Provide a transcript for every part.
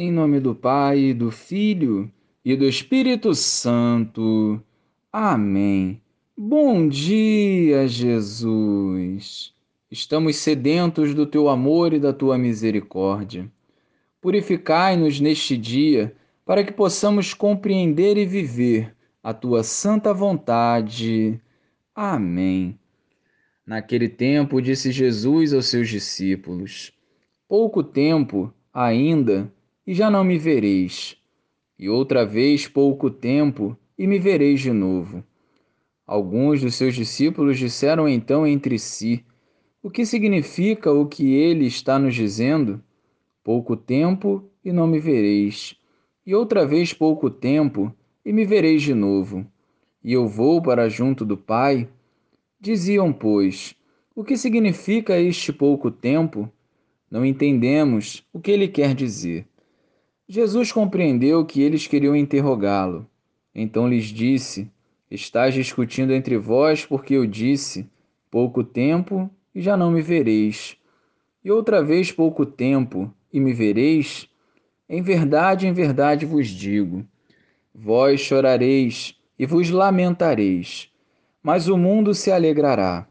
Em nome do Pai, do Filho e do Espírito Santo. Amém. Bom dia, Jesus. Estamos sedentos do teu amor e da tua misericórdia. Purificai-nos neste dia para que possamos compreender e viver a tua santa vontade. Amém. Naquele tempo, disse Jesus aos seus discípulos: Pouco tempo ainda e já não me vereis. E outra vez pouco tempo, e me vereis de novo. Alguns dos seus discípulos disseram então entre si: O que significa o que ele está nos dizendo? Pouco tempo e não me vereis. E outra vez pouco tempo, e me vereis de novo. E eu vou para junto do Pai? Diziam, pois, o que significa este pouco tempo? Não entendemos o que ele quer dizer. Jesus compreendeu que eles queriam interrogá-lo. Então lhes disse: Estás discutindo entre vós porque eu disse: Pouco tempo e já não me vereis. E outra vez pouco tempo e me vereis? Em verdade, em verdade vos digo: Vós chorareis e vos lamentareis, mas o mundo se alegrará.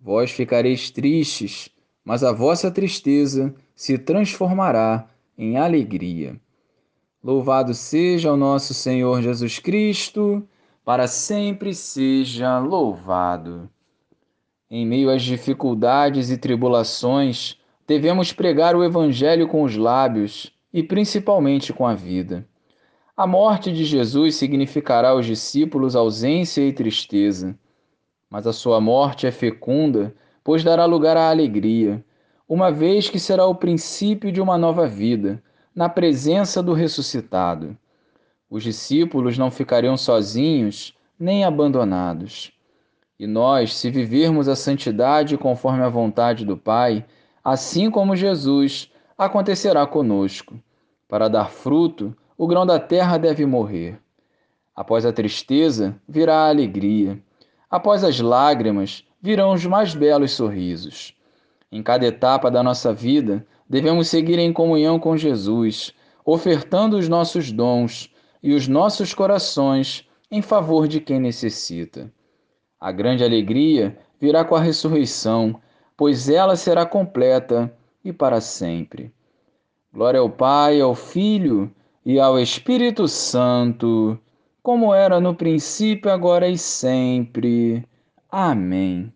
Vós ficareis tristes, mas a vossa tristeza se transformará em alegria. Louvado seja o nosso Senhor Jesus Cristo, para sempre seja louvado. Em meio às dificuldades e tribulações, devemos pregar o Evangelho com os lábios e principalmente com a vida. A morte de Jesus significará aos discípulos ausência e tristeza, mas a sua morte é fecunda, pois dará lugar à alegria uma vez que será o princípio de uma nova vida, na presença do ressuscitado. Os discípulos não ficariam sozinhos nem abandonados. E nós, se vivermos a santidade conforme a vontade do Pai, assim como Jesus, acontecerá conosco. Para dar fruto, o grão da terra deve morrer. Após a tristeza, virá a alegria. Após as lágrimas, virão os mais belos sorrisos. Em cada etapa da nossa vida, devemos seguir em comunhão com Jesus, ofertando os nossos dons e os nossos corações em favor de quem necessita. A grande alegria virá com a ressurreição, pois ela será completa e para sempre. Glória ao Pai, ao Filho e ao Espírito Santo, como era no princípio, agora e sempre. Amém.